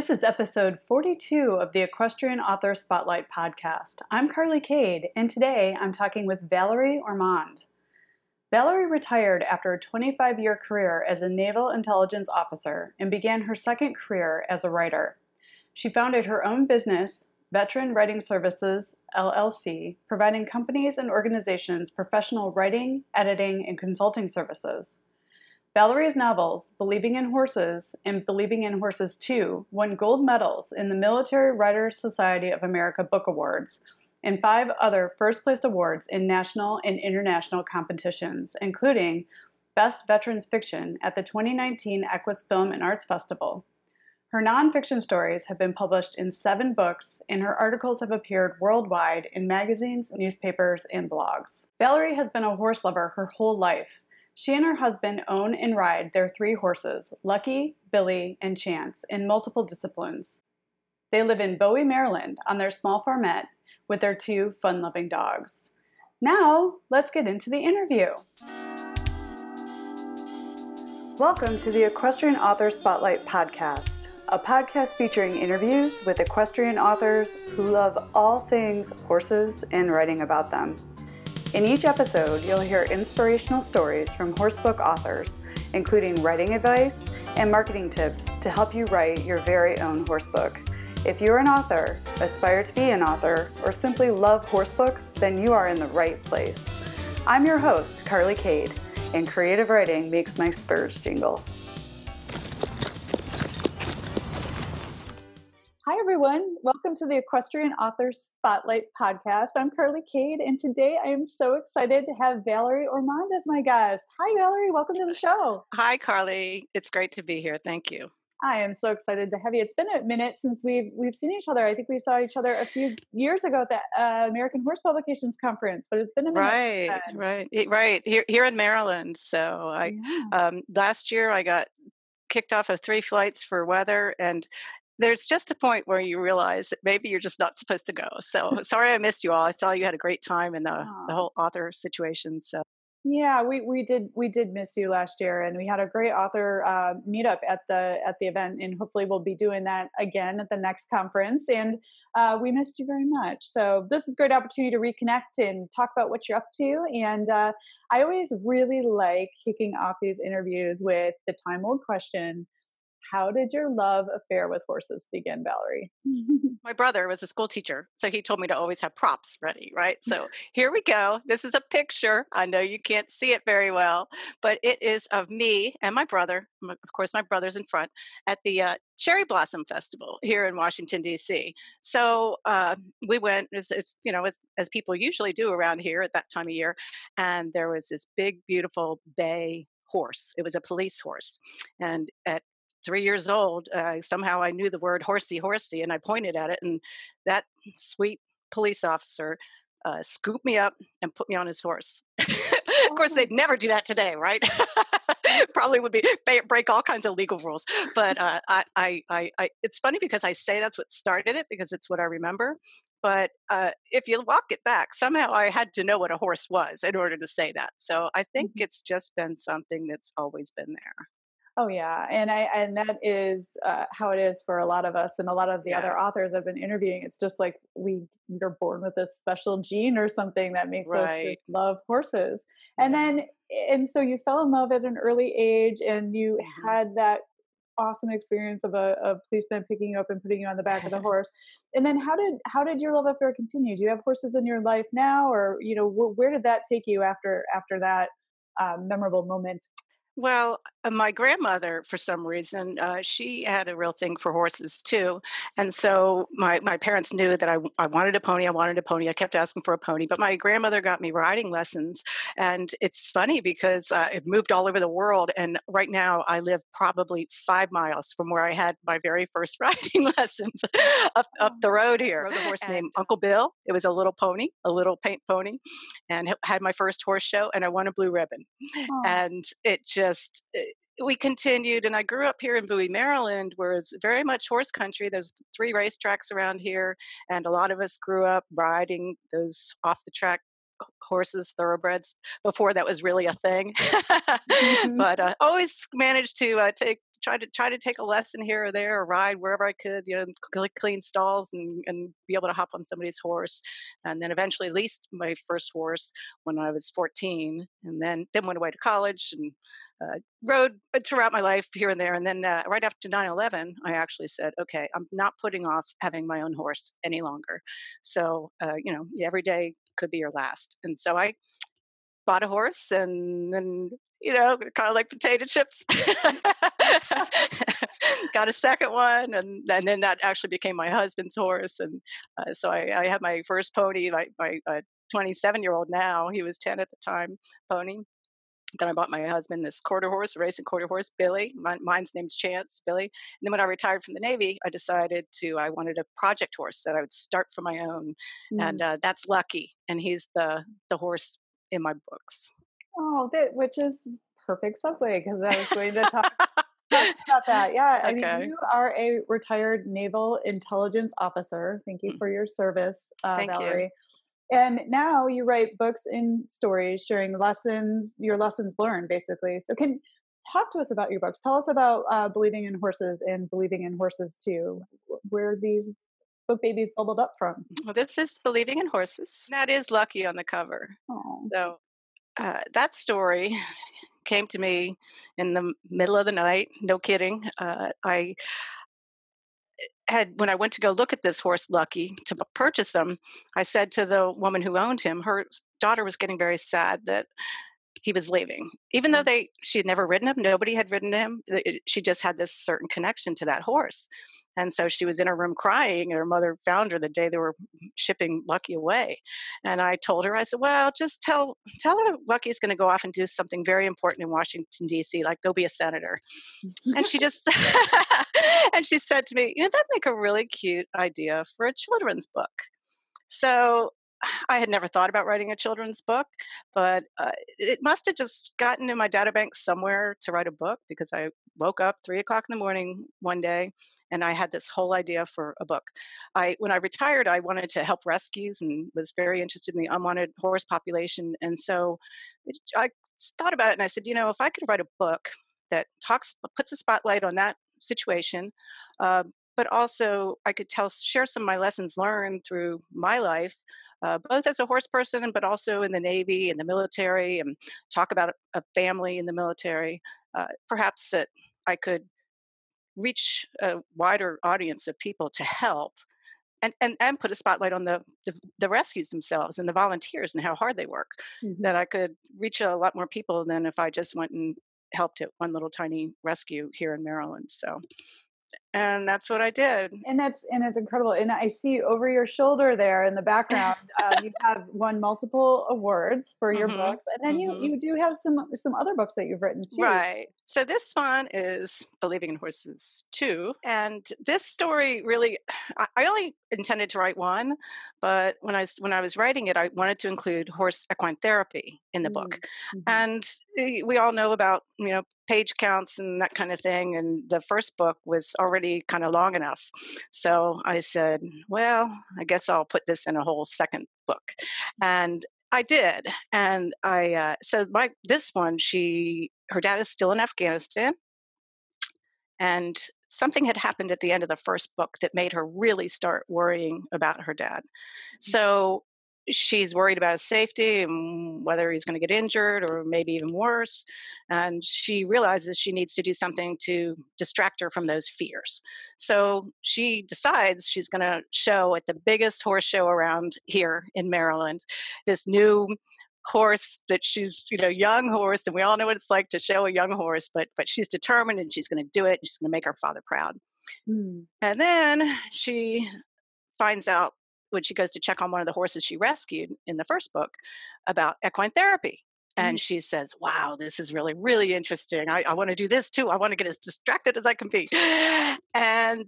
This is episode 42 of the Equestrian Author Spotlight podcast. I'm Carly Cade, and today I'm talking with Valerie Ormond. Valerie retired after a 25 year career as a naval intelligence officer and began her second career as a writer. She founded her own business, Veteran Writing Services LLC, providing companies and organizations professional writing, editing, and consulting services. Valerie's novels, Believing in Horses and Believing in Horses 2, won gold medals in the Military Writers Society of America Book Awards and five other first place awards in national and international competitions, including Best Veterans Fiction at the 2019 Equus Film and Arts Festival. Her nonfiction stories have been published in seven books, and her articles have appeared worldwide in magazines, newspapers, and blogs. Valerie has been a horse lover her whole life she and her husband own and ride their three horses, Lucky, Billy, and Chance, in multiple disciplines. They live in Bowie, Maryland, on their small farmette with their two fun loving dogs. Now, let's get into the interview. Welcome to the Equestrian Author Spotlight podcast, a podcast featuring interviews with equestrian authors who love all things horses and writing about them. In each episode, you'll hear inspirational stories from horsebook authors, including writing advice and marketing tips to help you write your very own horsebook. If you're an author, aspire to be an author, or simply love horsebooks, then you are in the right place. I'm your host, Carly Cade, and creative writing makes my spurs jingle. Hi, everyone. Welcome to the Equestrian Author Spotlight podcast. I'm Carly Cade, and today I am so excited to have Valerie Ormond as my guest. Hi, Valerie. Welcome to the show. Hi, Carly. It's great to be here. Thank you. I am so excited to have you. It's been a minute since we've we've seen each other. I think we saw each other a few years ago at the uh, American Horse Publications Conference, but it's been a minute. Right, right, right. Here, here in Maryland. So I yeah. um, last year I got kicked off of three flights for weather and there's just a point where you realize that maybe you're just not supposed to go. So sorry I missed you all. I saw you had a great time in the, the whole author situation. So yeah, we, we did we did miss you last year, and we had a great author uh, meetup at the at the event, and hopefully we'll be doing that again at the next conference. And uh, we missed you very much. So this is a great opportunity to reconnect and talk about what you're up to. And uh, I always really like kicking off these interviews with the time old question: how did your love affair with horses begin, Valerie? My brother was a school teacher, so he told me to always have props ready, right? So here we go. This is a picture. I know you can't see it very well, but it is of me and my brother. Of course, my brother's in front at the uh, Cherry Blossom Festival here in Washington D.C. So uh, we went, as, as you know, as, as people usually do around here at that time of year, and there was this big, beautiful bay horse. It was a police horse. And at three years old, uh, somehow I knew the word horsey, horsey, and I pointed at it, and that sweet police officer uh, scooped me up and put me on his horse. of course, they'd oh. never do that today, right? Probably would be break all kinds of legal rules. But uh, I, I, I, I, it's funny because I say that's what started it because it's what I remember. But uh, if you walk it back, somehow I had to know what a horse was in order to say that. So I think mm-hmm. it's just been something that's always been there. Oh yeah, and I and that is uh, how it is for a lot of us, and a lot of the yeah. other authors I've been interviewing. It's just like we we're born with this special gene or something that makes right. us just love horses, and then and so you fell in love at an early age, and you mm-hmm. had that awesome experience of a, policeman picking you up and putting you on the back of the horse and then how did how did your love affair continue do you have horses in your life now or you know wh- where did that take you after after that um, memorable moment well, uh, my grandmother, for some reason, uh, she had a real thing for horses too, and so my my parents knew that I I wanted a pony. I wanted a pony. I kept asking for a pony, but my grandmother got me riding lessons, and it's funny because uh, it moved all over the world, and right now I live probably five miles from where I had my very first riding lessons, up up the road here. I rode a horse and, named Uncle Bill. It was a little pony, a little paint pony, and had my first horse show, and I won a blue ribbon, and it just just eh, we continued and i grew up here in bowie maryland where it's very much horse country. There's three racetracks around here and a lot of us grew up riding those off the track horses thoroughbreds. Before that was really a thing. Mm-hmm. but uh, always managed to uh, take try to try to take a lesson here or there, or ride wherever I could, you know, clean stalls and and be able to hop on somebody's horse, and then eventually leased my first horse when I was 14, and then then went away to college and uh, rode throughout my life here and there. And then uh, right after 9 11, I actually said, okay, I'm not putting off having my own horse any longer. So, uh, you know, every day could be your last. And so I bought a horse and then you know, kind of like potato chips. Got a second one, and, and then that actually became my husband's horse. And uh, so I, I, had my first pony, my, my 27 uh, year old now, he was 10 at the time, pony. Then I bought my husband this quarter horse, racing quarter horse, Billy. mine's name's Chance, Billy. And then when I retired from the Navy, I decided to, I wanted a project horse that I would start for my own. Mm. And uh, that's Lucky. And he's the, the horse in my books. Oh, that which is perfect segue because I was going to talk, about that. Yeah, I mean, you are a retired naval intelligence officer. Thank you mm. for your service, uh, Thank Valerie. You. And now you write books and stories, sharing lessons, your lessons learned, basically. So, can talk to us about your books. Tell us about uh, believing in horses and believing in horses too. Where these book babies bubbled up from? Well, this is believing in horses. That is Lucky on the cover. Oh. So uh, that story came to me in the middle of the night. No kidding. Uh, I had when I went to go look at this horse, Lucky, to purchase him. I said to the woman who owned him, her daughter was getting very sad that he was leaving even though mm. they she had never ridden him nobody had ridden him she just had this certain connection to that horse and so she was in her room crying, and her mother found her the day they were shipping Lucky away. And I told her, I said, "Well, just tell tell her Lucky's going to go off and do something very important in Washington D.C., like go be a senator." and she just and she said to me, "You know, that'd make a really cute idea for a children's book." So I had never thought about writing a children's book, but uh, it must have just gotten in my databank somewhere to write a book because I woke up three o'clock in the morning one day and I had this whole idea for a book. I when I retired, I wanted to help rescues and was very interested in the unwanted horse population, and so I thought about it and I said, you know, if I could write a book that talks puts a spotlight on that situation. Uh, but also, I could tell, share some of my lessons learned through my life uh, both as a horse person, but also in the Navy and the military, and talk about a family in the military. Uh, perhaps that I could reach a wider audience of people to help and, and, and put a spotlight on the, the, the rescues themselves and the volunteers and how hard they work mm-hmm. that i could reach a lot more people than if i just went and helped at one little tiny rescue here in maryland so and that's what I did. And that's and it's incredible. And I see over your shoulder there in the background, uh, you have won multiple awards for your mm-hmm. books, and then mm-hmm. you you do have some some other books that you've written too. Right. So this one is Believing in Horses two, and this story really, I only intended to write one, but when I when I was writing it, I wanted to include horse equine therapy in the mm-hmm. book, and eh, we all know about you know page counts and that kind of thing. And the first book was already kind of long enough. So I said, well, I guess I'll put this in a whole second book. And I did. And I, uh, so my, this one, she, her dad is still in Afghanistan. And something had happened at the end of the first book that made her really start worrying about her dad. Mm. So she's worried about his safety and whether he's going to get injured or maybe even worse. And she realizes she needs to do something to distract her from those fears. So she decides she's going to show at the biggest horse show around here in Maryland this new horse that she's you know young horse and we all know what it's like to show a young horse but but she's determined and she's going to do it she's going to make her father proud mm. and then she finds out when she goes to check on one of the horses she rescued in the first book about equine therapy. And mm. she says, Wow, this is really, really interesting. I, I want to do this too. I want to get as distracted as I can be. And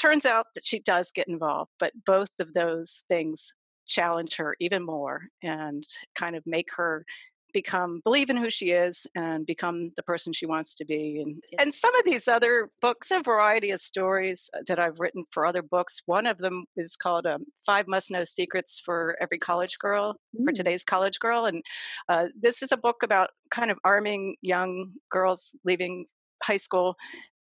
turns out that she does get involved, but both of those things challenge her even more and kind of make her become believe in who she is and become the person she wants to be and and some of these other books a variety of stories uh, that i've written for other books one of them is called um, five must know secrets for every college girl mm. for today's college girl and uh, this is a book about kind of arming young girls leaving high school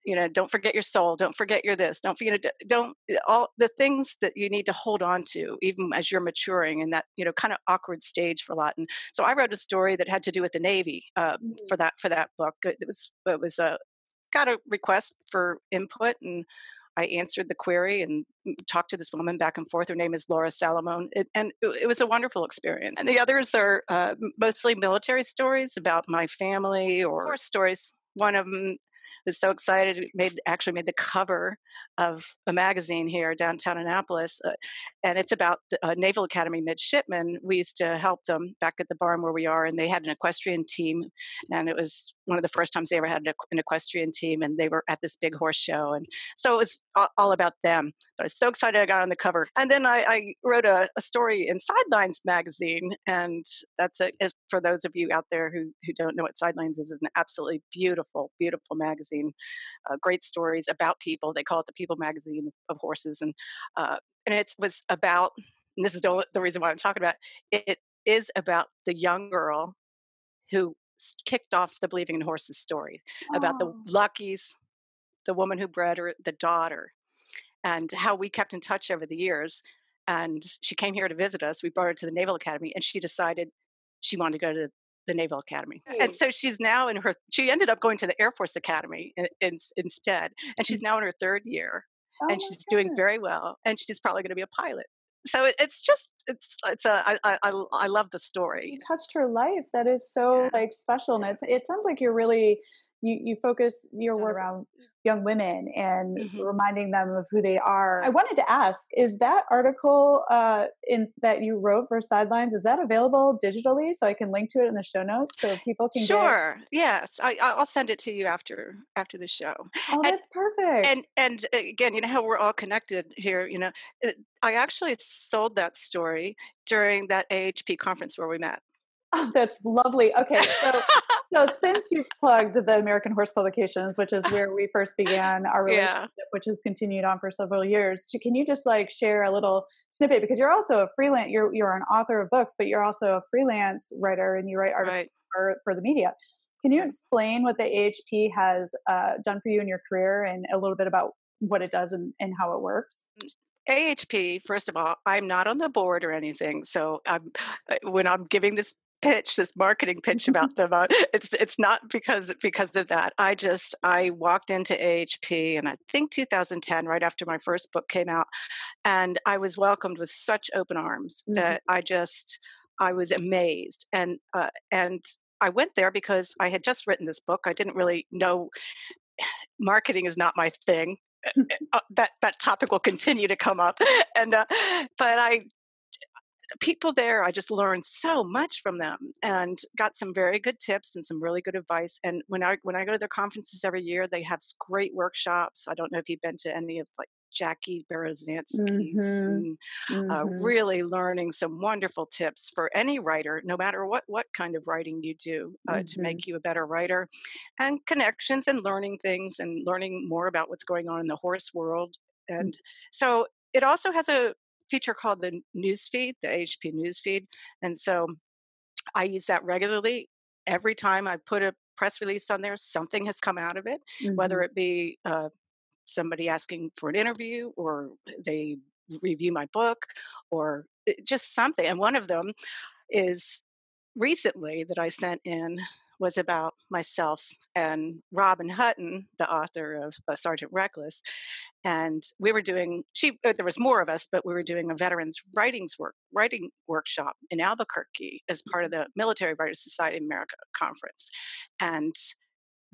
you know don't forget your soul don't forget your this don't forget don't all the things that you need to hold on to even as you're maturing in that you know kind of awkward stage for a lot and so i wrote a story that had to do with the navy uh, mm-hmm. for that for that book it was it was a got a request for input and I answered the query and talked to this woman back and forth. Her name is Laura Salamone, it, and it, it, was a wonderful experience. And the others are uh, mostly military stories about my family or stories. One of them was so excited it made actually made the cover of a magazine here downtown Annapolis, uh, and it's about the uh, Naval Academy midshipmen. We used to help them back at the barn where we are, and they had an equestrian team, and it was one of the first times they ever had an equestrian team, and they were at this big horse show, and so it was all about them. But I was so excited I got on the cover, and then I, I wrote a, a, story in Sidelines magazine, and that's a, for those of you out there who who don't know what Sidelines is, is an absolutely beautiful, beautiful magazine, uh, great stories about people. They call it the People magazine of horses, and uh, and it was about. And this is the, the reason why I'm talking about it, it is about the young girl who kicked off the Believing in Horses story oh. about the oh. Lucky's, the woman who bred her, the daughter, and how we kept in touch over the years. And she came here to visit us. We brought her to the Naval Academy, and she decided she wanted to go to the Naval Academy. And so she's now in her, she ended up going to the Air Force Academy in, in, instead. And she's now in her third year. Oh and she's doing very well. And she's probably going to be a pilot. So it, it's just, it's, it's a, I, I, I love the story. You touched her life. That is so yeah. like special. And it's, it sounds like you're really, you, you focus your work around young women and mm-hmm. reminding them of who they are. I wanted to ask: Is that article uh, in that you wrote for Sidelines is that available digitally so I can link to it in the show notes so people can? Sure. Get... Yes, I, will send it to you after after the show. Oh, and, that's perfect. And and again, you know how we're all connected here. You know, I actually sold that story during that AHP conference where we met. Oh, that's lovely. Okay, so so since you've plugged the American Horse Publications, which is where we first began our relationship, yeah. which has continued on for several years, can you just like share a little snippet because you're also a freelance, you're you're an author of books, but you're also a freelance writer and you write articles right. for, for the media. Can you explain what the AHP has uh, done for you in your career and a little bit about what it does and, and how it works? AHP, first of all, I'm not on the board or anything. So I'm, uh, when I'm giving this pitch, this marketing pitch about them. Uh, it's it's not because because of that. I just I walked into AHP and I think 2010, right after my first book came out, and I was welcomed with such open arms mm-hmm. that I just I was amazed and uh, and I went there because I had just written this book. I didn't really know marketing is not my thing. uh, that that topic will continue to come up, and uh, but I people there, I just learned so much from them and got some very good tips and some really good advice. And when I when I go to their conferences every year, they have great workshops. I don't know if you've been to any of like Jackie Bereznitsky's mm-hmm. and uh, mm-hmm. really learning some wonderful tips for any writer, no matter what what kind of writing you do, uh, mm-hmm. to make you a better writer, and connections and learning things and learning more about what's going on in the horse world. Mm. And so it also has a feature called the newsfeed, the AHP newsfeed. And so I use that regularly. Every time I put a press release on there, something has come out of it, mm-hmm. whether it be uh, somebody asking for an interview or they review my book or eh, just something. And one of them is recently that I sent in was about myself and Robin Hutton, the author of uh, Sergeant Reckless, and we were doing. She uh, there was more of us, but we were doing a veterans writings work writing workshop in Albuquerque as part of the Military Writers Society of America conference, and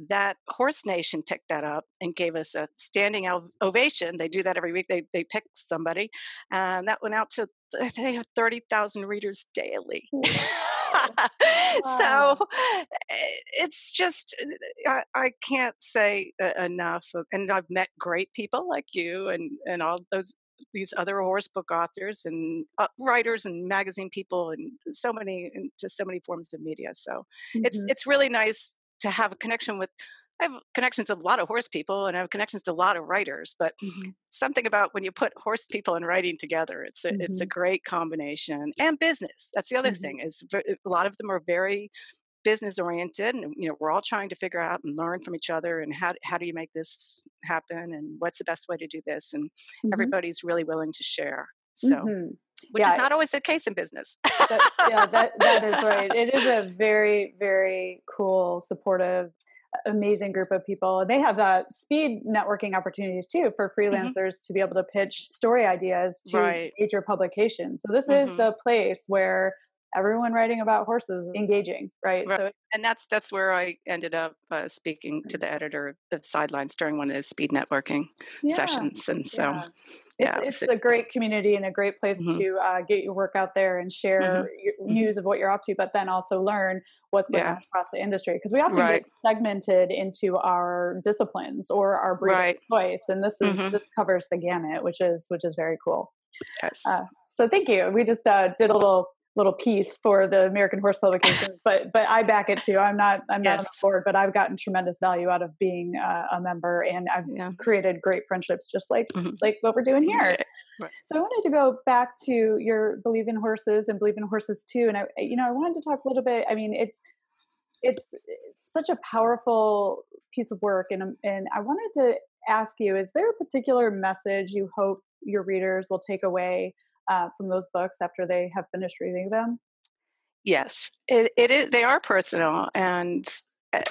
that Horse Nation picked that up and gave us a standing ovation. They do that every week. They they pick somebody, and that went out to they have thirty thousand readers daily. so eh, it's just I, I can't say enough. Of, and I've met great people like you and and all those these other horse book authors and uh, writers and magazine people and so many and just so many forms of media. So mm-hmm. it's it's really nice to have a connection with I have connections with a lot of horse people and I have connections to a lot of writers, but mm-hmm. something about when you put horse people and writing together, it's a, mm-hmm. it's a mm-hmm. great combination. And business. That's the other mm-hmm. thing is a lot of them are very business oriented and you know we're all trying to figure out and learn from each other and how, how do you make this happen and what's the best way to do this and mm-hmm. everybody's really willing to share so mm-hmm. which yeah. is not always the case in business that, yeah that, that is right it is a very very cool supportive amazing group of people and they have uh, speed networking opportunities too for mm-hmm. freelancers mm-hmm. to be able to pitch story ideas to right. major publications so this mm-hmm. is the place where everyone writing about horses engaging right, right. so and that's that's where i ended up uh, speaking to the editor of sidelines during one of those speed networking yeah. sessions and so yeah. Yeah, it's, it's a great community and a great place mm-hmm. to uh, get your work out there and share mm-hmm. mm-hmm. news of what you're up to, but then also learn what's going yeah. on across the industry because we often right. get segmented into our disciplines or our breed right. of choice, and this is mm-hmm. this covers the gamut, which is which is very cool. Yes. Uh, so thank you. We just uh, did a little little piece for the American Horse Publications, but but I back it too. I'm not I'm yes. not on the board, but I've gotten tremendous value out of being uh, a member, and I've yeah. created great friendships, just like mm-hmm. like what we're doing here. Right. So I wanted to go back to your believe in horses and believe in horses too, and I you know I wanted to talk a little bit. I mean, it's it's, it's such a powerful piece of work, and and I wanted to ask you: Is there a particular message you hope your readers will take away? Uh, from those books after they have finished reading them? Yes, it, it is. They are personal, and uh,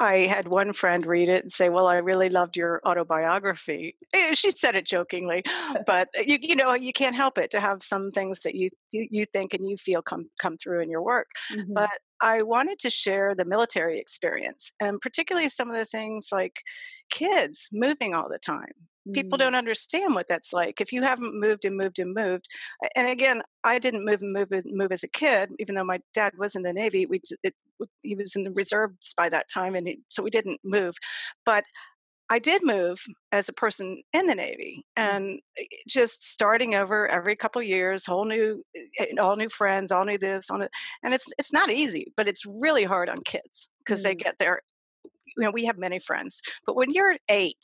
I had one friend read it and say, "Well, I really loved your autobiography." She said it jokingly, but uh, you you know you can't help it to have some things that you you, you think and you feel come come through in your work. Mm-hmm. But I wanted to share the military experience, and particularly some of the things like kids moving all the time people mm. don't understand what that's like if you haven't moved and moved and moved and again i didn't move and move and move as a kid even though my dad was in the navy we it, he was in the reserves by that time and he, so we didn't move but I did move as a person in the Navy, mm. and eh, just starting over every couple years, whole new, eh, all new friends, all new this, on it, and it's it's not easy, but it's really hard on kids because mm. they get there. You know, we have many friends, but when you're eight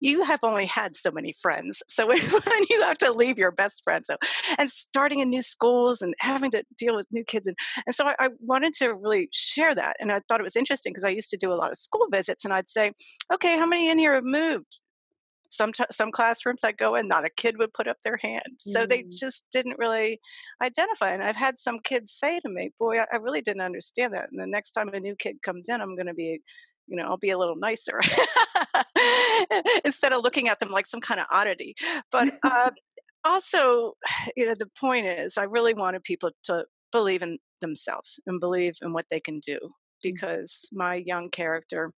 you have only had so many friends. So when you have to leave your best friends so, and starting in new schools and having to deal with new kids. And, and so I, I wanted to really share that. And I thought it was interesting because I used to do a lot of school visits and I'd say, okay, how many in here have moved? Some, t- some classrooms I'd go in, not a kid would put up their hand. So mm. they just didn't really identify. And I've had some kids say to me, boy, I, I really didn't understand that. And the next time a new kid comes in, I'm going to be you know, I'll be a little nicer instead of looking at them like some kind of oddity. But uh, also, you know, the point is, I really wanted people to believe in themselves and believe in what they can do mm. because my young character,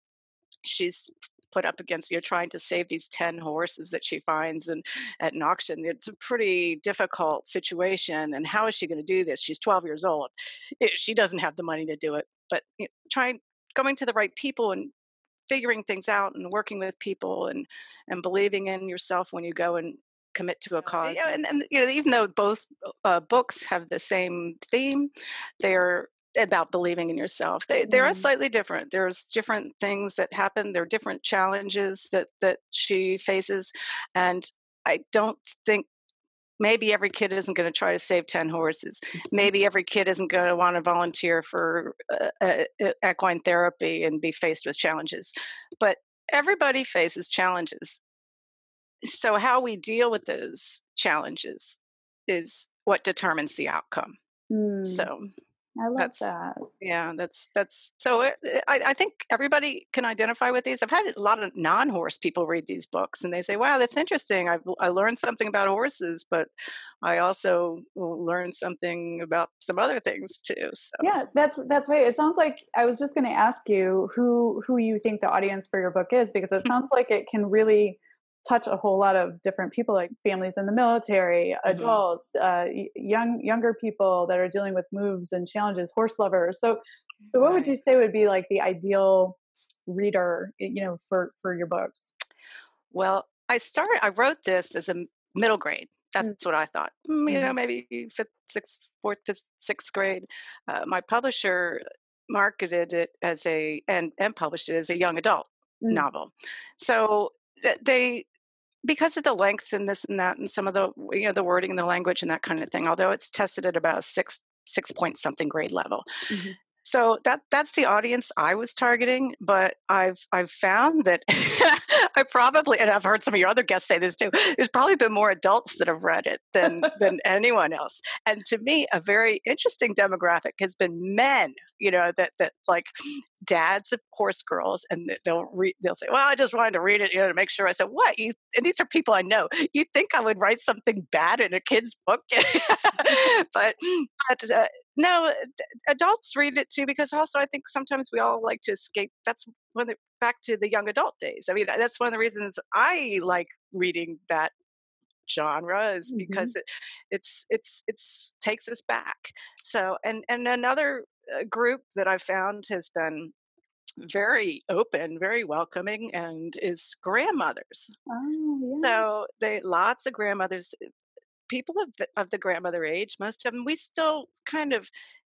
she's put up against you know, trying to save these 10 horses that she finds and at an auction it's a pretty difficult situation and how is she going to do this she's 12 years old she doesn't have the money to do it but you know, trying going to the right people and figuring things out and working with people and and believing in yourself when you go and commit to a cause. Yeah, and, and you know, even though both uh, books have the same theme, they're about believing in yourself. They they are mm. slightly different. There's different things that happen. There are different challenges that that she faces, and I don't think maybe every kid isn't going to try to save 10 horses. Maybe every kid isn't going to want to volunteer for uh, uh, equine therapy and be faced with challenges. But everybody faces challenges. So how we deal with those challenges is what determines the outcome. Mm. so I love that's, that. Yeah, that's that's so. It, eh, I, I think everybody can identify with these. I've had a lot of non-horse people read these books, and they say, "Wow, that's interesting. I've, I learned something about horses, but I also learned something about some other things too." So. Yeah, that's that's right. It sounds like I was just going to ask you who who you think the audience for your book is, because it sounds like it can really touch a whole lot of different people like families in the military mm-hmm. adults uh, young younger people that are dealing with moves and challenges horse lovers so so what would you say would be like the ideal reader you know for for your books well i started i wrote this as a middle grade that's mm-hmm. what i thought mm, you know mm-hmm. maybe fifth sixth fourth fifth sixth grade uh, my publisher marketed it as a and and published it as a young adult mm-hmm. novel so they because of the length and this and that and some of the you know the wording and the language and that kind of thing although it's tested at about six six point something grade level mm-hmm. So that that's the audience I was targeting, but I've I've found that I probably and I've heard some of your other guests say this too. There's probably been more adults that have read it than than anyone else. And to me, a very interesting demographic has been men. You know that that like dads of horse girls, and they'll read. They'll say, "Well, I just wanted to read it, you know, to make sure." I said, "What?" You and these are people I know. You think I would write something bad in a kid's book? but but uh, no, adults read it too because also I think sometimes we all like to escape. That's when it, back to the young adult days. I mean, that's one of the reasons I like reading that genre is mm-hmm. because it, it's it's it's takes us back. So and and another uh, group that I found has been very open, very welcoming, and is grandmothers. Oh, yeah. So they lots of grandmothers people of the, of the grandmother age, most of them, we still kind of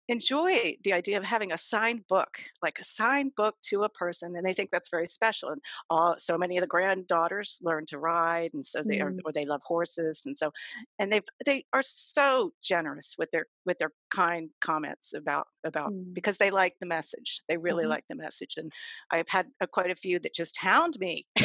enjoy the idea of having a signed book, like a signed book to a person, and they think that's very special. And all so many of the granddaughters learn to ride, and so they mm. are, or they love horses, and so, and they they are so generous with their with their kind comments about about mm. because they like the message. They really mm-hmm. like the message, and I've had a, quite a few that just hound me.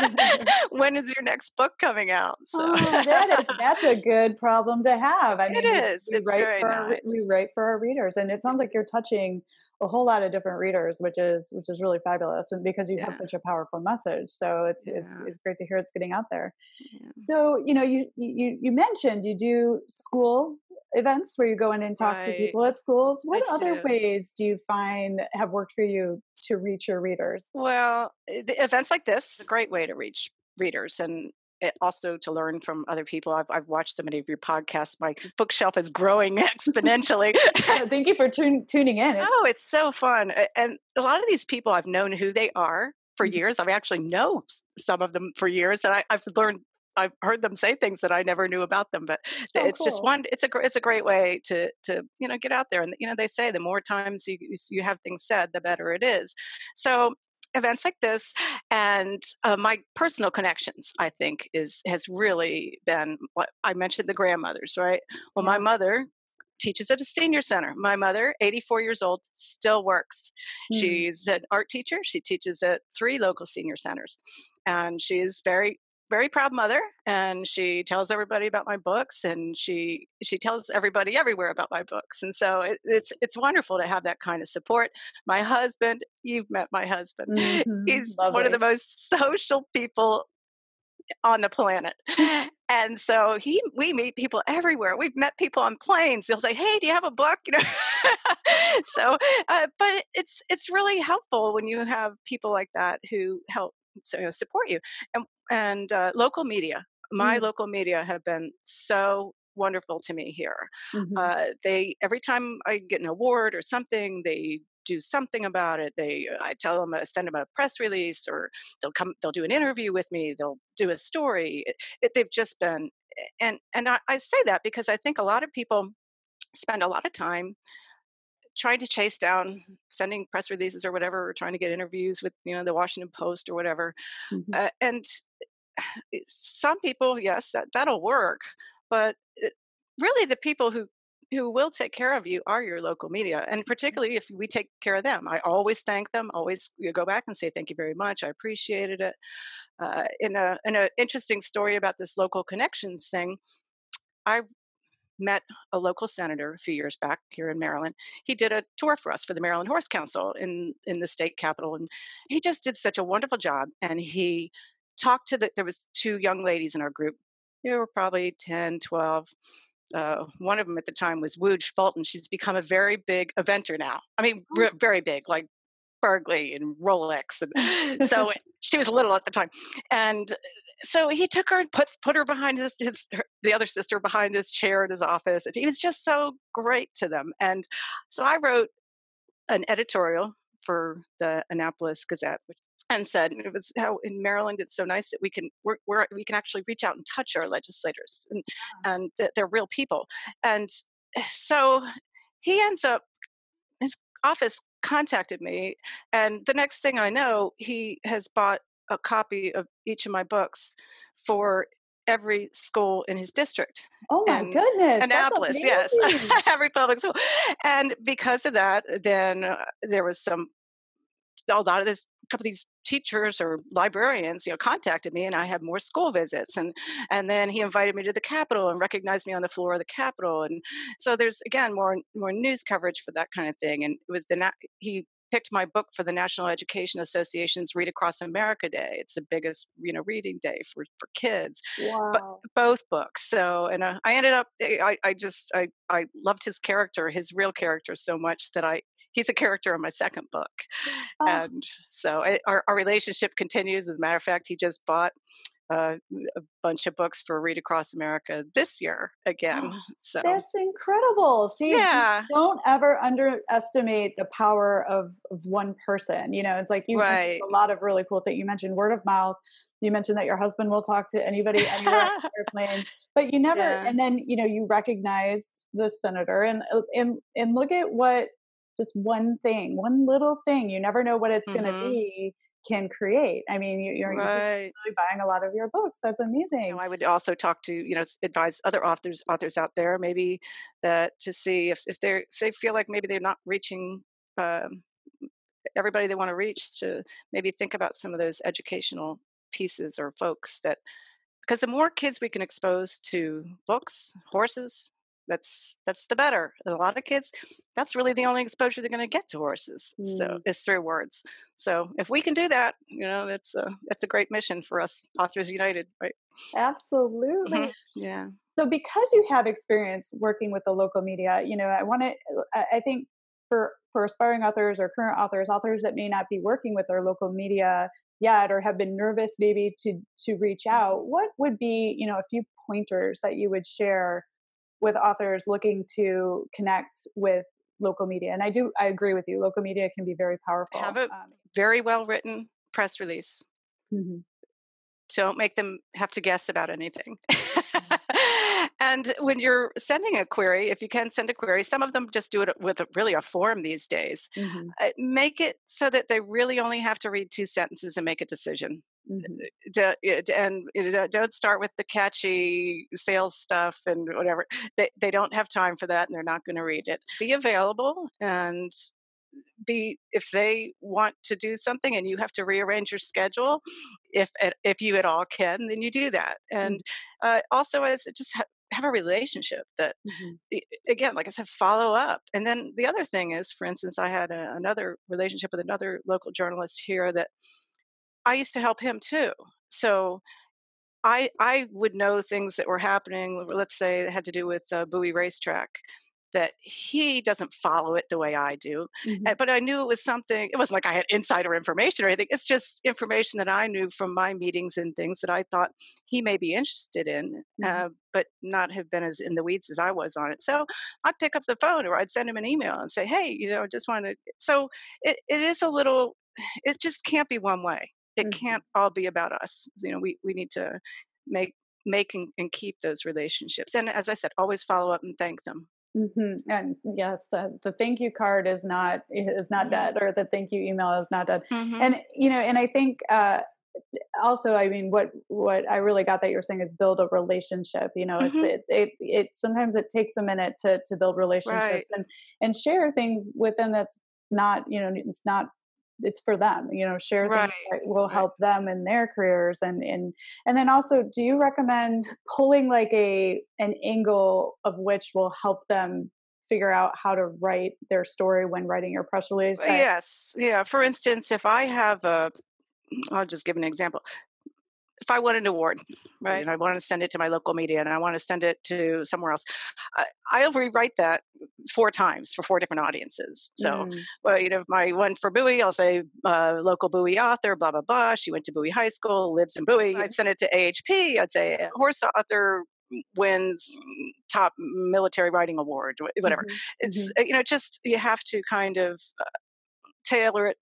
when is your next book coming out? So. Oh, that is that's a good problem to have. I mean, it is. We, we write very for nice. Our, we write for our readers, and it sounds like you're touching a whole lot of different readers, which is which is really fabulous, and because you yeah. have such a powerful message, so it's yeah. it's it's great to hear it's getting out there. Yeah. So you know, you you you mentioned you do school events where you go in and talk right. to people at schools. What other ways do you find have worked for you to reach your readers? Well, events like this is a great way to reach readers and it also to learn from other people. I've, I've watched so many of your podcasts. My bookshelf is growing exponentially. Thank you for tun- tuning in. Oh, it's so fun. And a lot of these people, I've known who they are for mm-hmm. years. I actually know some of them for years, and I, have learned. I've heard them say things that I never knew about them, but oh, it's cool. just one. It's a it's a great way to to you know get out there, and you know they say the more times you you have things said, the better it is. So events like this and uh, my personal connections i think is has really been what i mentioned the grandmothers right well my mother teaches at a senior center my mother 84 years old still works mm. she's an art teacher she teaches at three local senior centers and she's very very proud mother and she tells everybody about my books and she she tells everybody everywhere about my books and so it, it's it's wonderful to have that kind of support. My husband you've met my husband mm-hmm. he's Lovely. one of the most social people on the planet and so he we meet people everywhere. We've met people on planes. They'll say hey do you have a book? You know? So uh, but it's it's really helpful when you have people like that who help so, you know, support you and and uh, local media my mm. local media have been so wonderful to me here mm-hmm. uh, they every time i get an award or something they do something about it they i tell them I uh, send them a press release or they'll come they'll do an interview with me they'll do a story it, it, they've just been and and I, I say that because i think a lot of people spend a lot of time trying to chase down sending press releases or whatever or trying to get interviews with you know the washington post or whatever mm-hmm. uh, and some people yes that that'll work but it, really the people who who will take care of you are your local media and mm-hmm. particularly if we take care of them i always thank them always you go back and say thank you very much i appreciated it uh, in a in an interesting story about this local connections thing i met a local senator a few years back here in Maryland. He did a tour for us for the Maryland Horse Council in in the state capital, and he just did such a wonderful job. And he talked to the there was two young ladies in our group. They were probably 10, 12. Uh, one of them at the time was Woodge Fulton. She's become a very big eventer now. I mean, oh. very big, like Burghley and Rolex, and so she was little at the time. And so he took her and put put her behind his, his the other sister behind his chair in his office, and he was just so great to them. And so I wrote an editorial for the Annapolis Gazette, which and said it was how in Maryland it's so nice that we can we're, we're, we can actually reach out and touch our legislators and and they're real people and so he ends up his office contacted me and the next thing I know he has bought a copy of each of my books for every school in his district. Oh my and goodness. Annapolis, yes. every public school. And because of that, then uh, there was some, a lot of this, a couple of these teachers or librarians, you know, contacted me and I had more school visits. And, and then he invited me to the Capitol and recognized me on the floor of the Capitol. And so there's, again, more, more news coverage for that kind of thing. And it was the, he picked my book for the National Education Association's Read Across America Day. It's the biggest, you know, reading day for, for kids. Wow. But both books. So, and uh, I ended up, eh, I, I just, I, I loved his character, his real character so much that I, he's a character in my second book. Oh. And so it, our, our relationship continues. As a matter of fact, he just bought uh, a bunch of books for Read Across America this year again. So that's incredible. See, yeah. don't ever underestimate the power of, of one person. You know, it's like you right. a lot of really cool things. You mentioned word of mouth. You mentioned that your husband will talk to anybody anywhere on airplanes, but you never. Yeah. And then you know you recognized the senator, and uh, and and look at what just one thing, one little thing. You never know what it's mm-hmm. going to be can create. I mean, you, are right. really buying a lot of your books. That's amazing. You know, I would also talk to, you know, advise other authors authors out there, maybe that to see if if they if they feel like maybe they're not reaching um, everybody they want to reach, to maybe think about some of those educational pieces or folks that because the more kids we can expose to books, horses, that's that's the better. And a lot of kids, that's really the only exposure they're going to get to horses. Mm. So it's through words. So if we can do that, you know, that's a that's a great mission for us, Authors United, right? Absolutely. Mm-hmm. Yeah. So because you have experience working with the local media, you know, I want to. I think for for aspiring authors or current authors, authors that may not be working with their local media yet or have been nervous maybe to to reach mm-hmm. out what would be you know a few pointers that you would share with authors looking to connect with local media. And I do, I agree with you. Local media can be very powerful. Have a um, very well written press release. Mm-hmm. Don't make them have to guess about anything. Mm-hmm. and when you're sending a query, if you can send a query, some of them just do it with a, really a form these days. Mm-hmm. Uh, make it so that they really only have to read two sentences and make a decision. Mm-hmm. and don't start with the catchy sales stuff and whatever. They they don't have time for that, and they're not going to read it. Be available and be if they want to do something and you have to rearrange your schedule if if you at all can then you do that and mm-hmm. uh, also as just ha- have a relationship that mm-hmm. again like i said follow up and then the other thing is for instance i had a, another relationship with another local journalist here that I used to help him too. So I I would know things that were happening. Let's say it had to do with uh, Bowie Racetrack. That he doesn't follow it the way I do, mm-hmm. but I knew it was something. It wasn't like I had insider information or anything. It's just information that I knew from my meetings and things that I thought he may be interested in, mm-hmm. uh, but not have been as in the weeds as I was on it. So I'd pick up the phone or I'd send him an email and say, "Hey, you know, I just wanted." So it, it is a little. It just can't be one way it mm-hmm. can't all be about us you know we we need to make make and, and keep those relationships and as i said always follow up and thank them mm-hmm. and yes uh, the thank you card is not is not dead or the thank you email is not dead mm-hmm. and you know and i think uh also i mean what what i really got that you're saying is build a relationship you know it's mm-hmm. it, it it sometimes it takes a minute to to build relationships right. and and share things with them that's not you know it's not it's for them you know share right. things that will help them in their careers and and and then also do you recommend pulling like a an angle of which will help them figure out how to write their story when writing your press release uh, yes yeah for instance if i have a i'll just give an example if I won an award, right, and I want to send it to my local media and I want to send it to somewhere else, I, I'll rewrite that four times for four different audiences. So, mm. well, you know, my one for Bowie, I'll say uh, local Bowie author, blah blah blah. She went to Bowie High School, lives in Bowie. I'd send it to AHP. I'd say horse author wins top military writing award, whatever. Mm-hmm. It's mm-hmm. you know, just you have to kind of uh, tailor it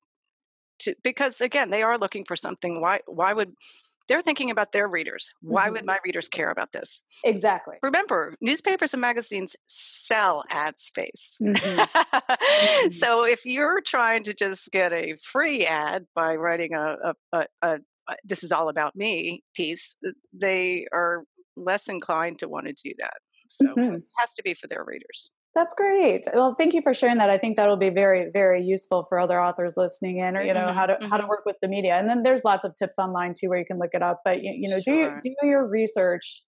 to because again, they are looking for something. Why why would they're thinking about their readers. Why mm-hmm. would my readers care about this? Exactly. Remember, newspapers and magazines sell ad space. Mm-hmm. so if you're trying to just get a free ad by writing a, a, a, a this is all about me piece, they are less inclined to want to do that. So mm-hmm. it has to be for their readers. That's great. Well, thank you for sharing that. I think that'll be very, very useful for other authors listening in, or you know, mm-hmm, how to mm-hmm. how to mm-hmm. work with the media. And then there's lots of tips online too, where you can look it up. But you, you know, sure. do do your research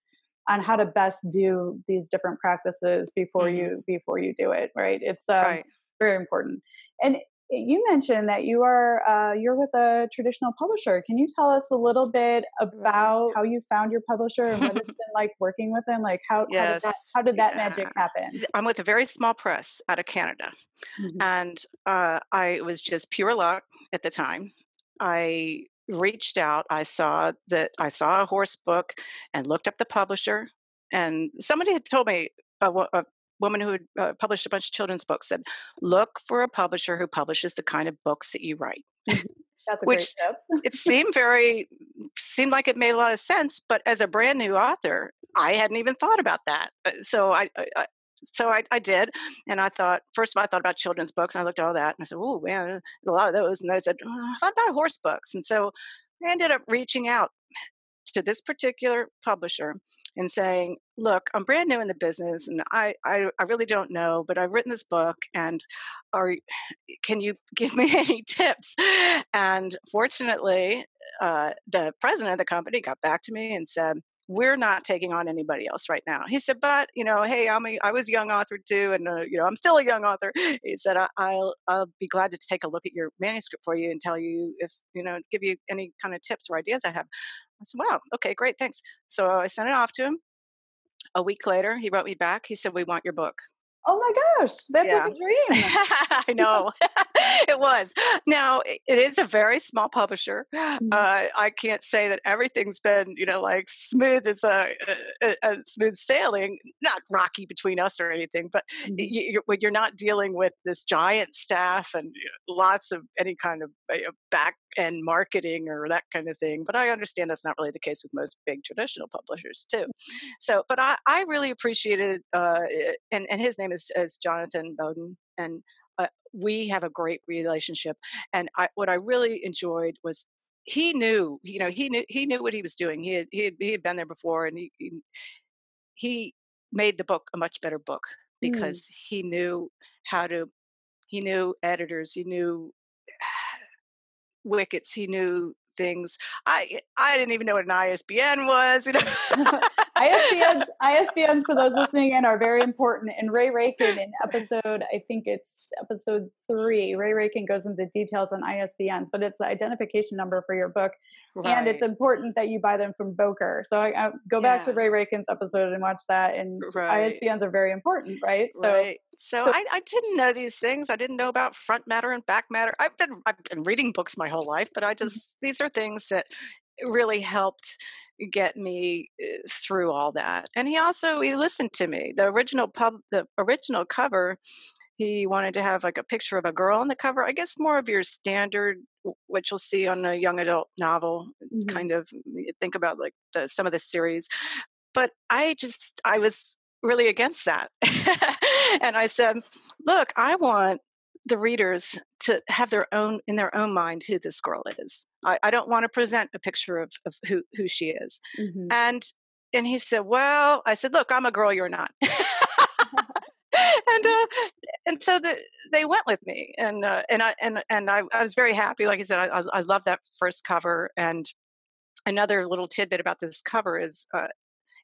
on how to best do these different practices before mm-hmm. you before you do it. Right? It's um, right. very important. And you mentioned that you are uh, you're with a traditional publisher. Can you tell us a little bit about how you found your publisher and what it's been like working with them? Like how yes. how did that, how did that yeah. magic happen? I'm with a very small press out of Canada, mm-hmm. and uh, I was just pure luck at the time. I reached out. I saw that I saw a horse book and looked up the publisher, and somebody had told me a, a woman who had uh, published a bunch of children's books said, look for a publisher who publishes the kind of books that you write. Mm-hmm. Which it seemed very seemed like it made a lot of sense, but as a brand new author, I hadn't even thought about that. Uh, so I, I so I, I, did, and I thought first of all I thought about children's books, and I looked at all that, and I said, "Oh man, a lot of those." And I said, oh, "I thought about horse books," and so I ended up reaching out to this particular publisher and saying, look, I'm brand new in the business and I, I, I really don't know, but I've written this book and are, can you give me any tips? And fortunately, uh, the president of the company got back to me and said, we're not taking on anybody else right now. He said, but you know, hey, I'm a, I was a young author too, and uh, you know, I'm still a young author. He said, I, will I'll be glad to take a look at your manuscript for you and tell you if you know, give you any kind of tips or ideas I have. I said, wow, okay, great, thanks. So I sent it off to him. A week later, he wrote me back. He said, we want your book. Oh my gosh, that's yeah. like a dream. I know. it was. Now, it is a very small publisher. Mm-hmm. Uh, I can't say that everything's been, you know, like smooth as a, a, a smooth sailing, not rocky between us or anything, but mm-hmm. you, when you're not dealing with this giant staff and lots of any kind of you back end marketing or that kind of thing. But I understand that's not really the case with most big traditional publishers too. So, but I, I really appreciated, uh, and, and his name is is, is Jonathan Bowden, and uh, we have a great relationship. And I, what I really enjoyed was he knew, you know, he knew he knew what he was doing. He had he had, he had been there before, and he, he, he made the book a much better book mm. because mm. he knew how to. He knew editors. He knew wickets. He knew things. I I didn't even know what an ISBN was. You know. ISBNs, ISBNs for those listening in are very important. And Ray Raikin in episode, I think it's episode three, Ray Raikin goes into details on ISBNs, but it's the identification number for your book. Right. And it's important that you buy them from Bowker. So I, I go back yeah. to Ray Raikin's episode and watch that. And right. ISBNs are very important, right? So, right. So, so I, I, didn't know these things. I didn't know about front matter and back matter. I've been I've been reading books my whole life, but I mm-hmm. just these are things that really helped get me eh, through all that. And he also he listened to me. The original pub the original cover he wanted to have like a picture of a girl on the cover. I guess more of your standard, what you'll see on a young adult novel, mm-hmm. kind of think about like the, some of the series. But I just, I was really against that. and I said, look, I want the readers to have their own in their own mind who this girl is. I, I don't want to present a picture of, of who, who she is. Mm-hmm. And and he said, Well, I said, Look, I'm a girl, you're not. and uh, and so the, they went with me, and uh, and I and and I, I was very happy. Like I said, I, I love that first cover. And another little tidbit about this cover is uh,